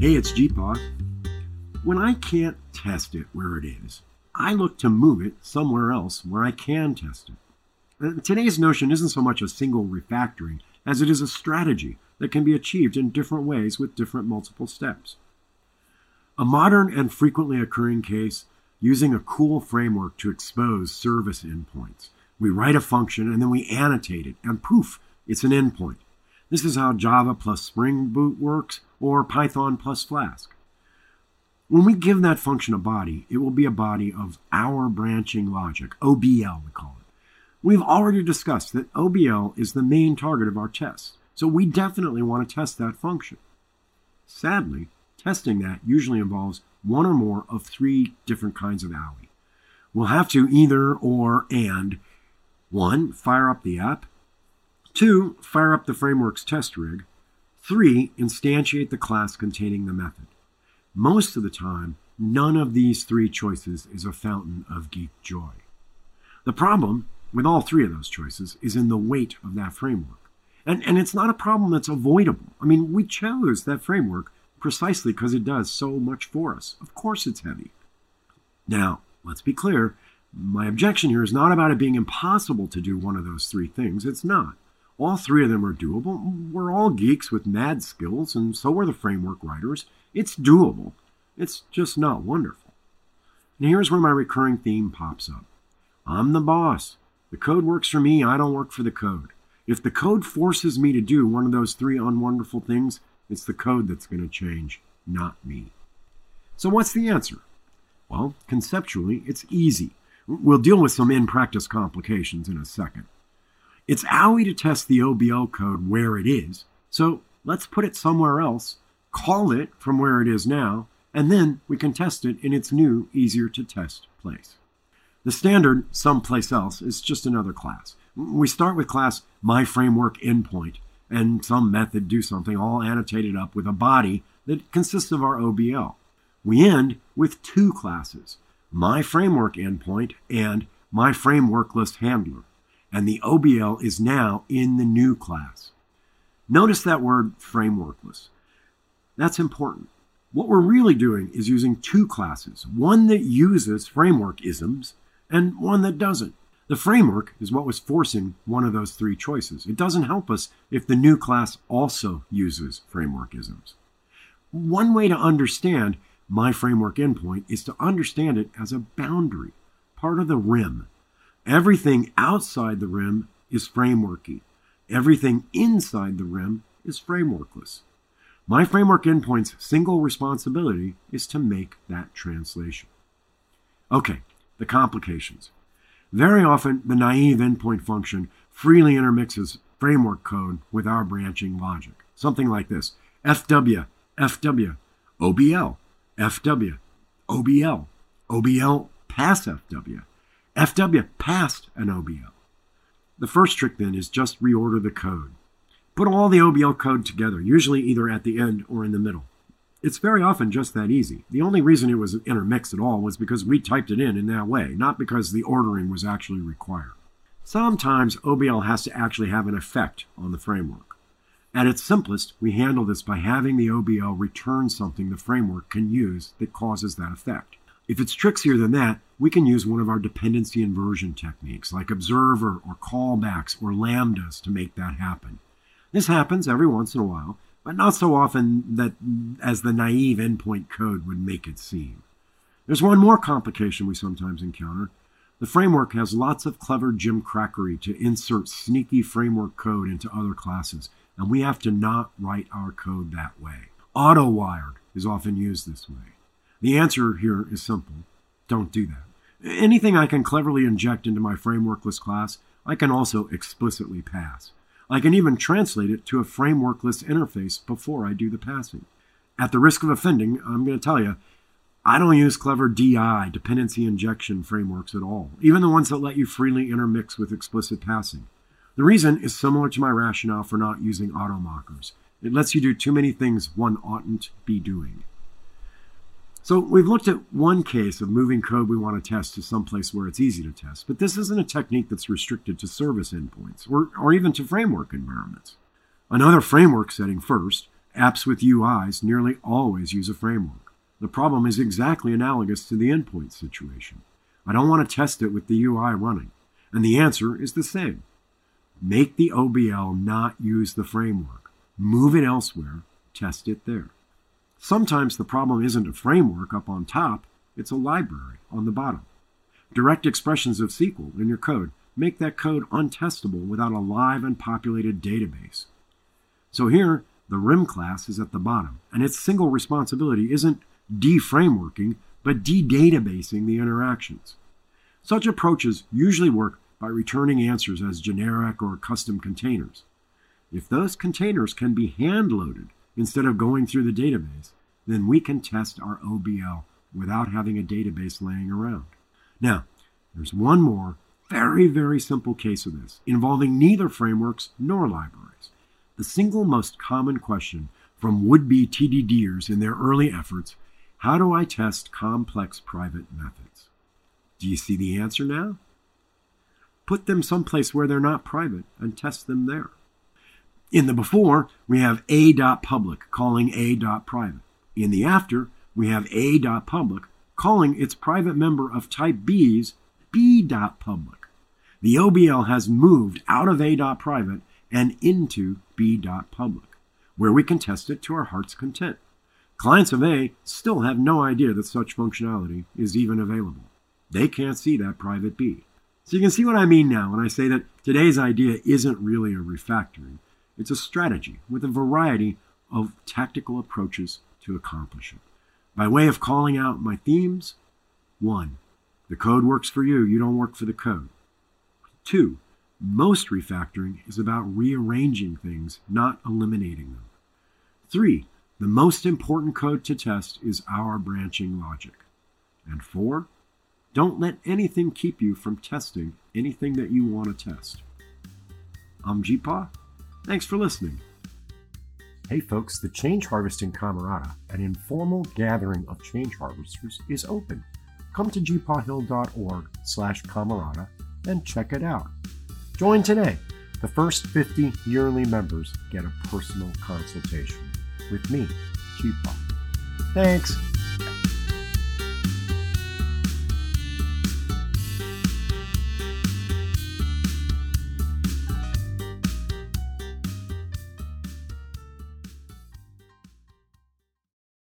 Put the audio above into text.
Hey, it's GeePaw. When I can't test it where it is, I look to move it somewhere else where I can test it. Uh, Today's notion isn't so much a single refactoring as it is a strategy that can be achieved in different ways with different multiple steps. A modern and frequently occurring case using a cool framework to expose service endpoints. We write a function and then we annotate it, and poof, it's an endpoint. This is how Java plus Spring Boot works, or Python plus Flask. When we give that function a body, it will be a body of our branching logic, OBL we call it. We've already discussed that OBL is the main target of our tests, so we definitely want to test that function. Sadly, testing that usually involves one or more of three different kinds of OWI. We'll have to either or and one, fire up the app, two, fire up the framework's test rig, three, instantiate the class containing the method. Most of the time, none of these three choices is a fountain of geek joy. The problem with all three of those choices is in the weight of that framework. And, and it's not a problem that's avoidable. I mean, we chose that framework precisely because it does so much for us. Of course, it's heavy. Now, let's be clear my objection here is not about it being impossible to do one of those three things. It's not. All three of them are doable. We're all geeks with mad skills, and so are the framework writers. It's doable. It's just not wonderful. And here's where my recurring theme pops up I'm the boss. The code works for me, I don't work for the code. If the code forces me to do one of those three unwonderful things, it's the code that's going to change, not me. So, what's the answer? Well, conceptually, it's easy. We'll deal with some in practice complications in a second. It's OWI to test the OBL code where it is, so let's put it somewhere else, call it from where it is now, and then we can test it in its new, easier to test place. The standard someplace else is just another class. We start with class myFrameworkEndpoint and some method do something all annotated up with a body that consists of our OBL. We end with two classes, myFrameworkEndpoint and myFrameworklessHandler, and the OBL is now in the new class. Notice that word frameworkless. That's important. What we're really doing is using two classes, one that uses framework isms and one that doesn't. The framework is what was forcing one of those three choices. It doesn't help us if the new class also uses framework isms. One way to understand my framework endpoint is to understand it as a boundary, part of the rim. Everything outside the rim is frameworky. Everything inside the rim is frameworkless. My framework endpoint's single responsibility is to make that translation. Okay, the complications. Very often, the naive endpoint function freely intermixes framework code with our branching logic. Something like this FW, FW, OBL, FW, OBL, OBL pass FW, FW past an OBL. The first trick then is just reorder the code. Put all the OBL code together, usually either at the end or in the middle. It's very often just that easy. The only reason it was intermixed at all was because we typed it in in that way, not because the ordering was actually required. Sometimes OBL has to actually have an effect on the framework. At its simplest, we handle this by having the OBL return something the framework can use that causes that effect. If it's trickier than that, we can use one of our dependency inversion techniques like observer or callbacks or lambdas to make that happen. This happens every once in a while, but not so often that as the naive endpoint code would make it seem. There's one more complication we sometimes encounter. The framework has lots of clever gimcrackery to insert sneaky framework code into other classes, and we have to not write our code that way. Auto-wired is often used this way. The answer here is simple. Don't do that. Anything I can cleverly inject into my frameworkless class, I can also explicitly pass. I can even translate it to a frameworkless interface before I do the passing. At the risk of offending, I'm going to tell you, I don't use clever DI, dependency injection frameworks at all, even the ones that let you freely intermix with explicit passing. The reason is similar to my rationale for not using automockers. It lets you do too many things one oughtn't be doing. So we've looked at one case of moving code we want to test to someplace where it's easy to test, but this isn't a technique that's restricted to service endpoints or, or even to framework environments. Another framework setting first, Apps with UIs nearly always use a framework. The problem is exactly analogous to the endpoint situation. I don't want to test it with the UI running, and the answer is the same. Make the OBL not use the framework. Move it elsewhere, test it there. Sometimes the problem isn't a framework up on top, it's a library on the bottom. Direct expressions of SQL in your code make that code untestable without a live and populated database. So here, the RIM class is at the bottom, and its single responsibility isn't de-frameworking, but de-databasing the interactions. Such approaches usually work by returning answers as generic or custom containers. If those containers can be hand-loaded instead of going through the database, then we can test our OBL without having a database laying around. Now, there's one more very, very simple case of this, involving neither frameworks nor libraries. The single most common question from would be TDDers in their early efforts how do I test complex private methods? Do you see the answer now? Put them someplace where they're not private and test them there. In the before, we have a.public calling a.private. In the after, we have a.public calling its private member of type B's b.public. The OBL has moved out of a.private and into b.public, where we can test it to our heart's content. Clients of A still have no idea that such functionality is even available. They can't see that private B. So you can see what I mean now when I say that today's idea isn't really a refactoring. It's a strategy with a variety of tactical approaches to accomplish it. By way of calling out my themes, one, the code works for you, you don't work for the code. Two, most refactoring is about rearranging things, not eliminating them. Three, the most important code to test is our branching logic. And four, don't let anything keep you from testing anything that you want to test. I'm GeePaw. Thanks for listening. Hey folks, the Change Harvesting Camerata, an informal gathering of change harvesters, is open. Come to geepawhill.org slash camerata and check it out. Join today. The first 50 yearly members get a personal consultation with me, GeePaw. Thanks.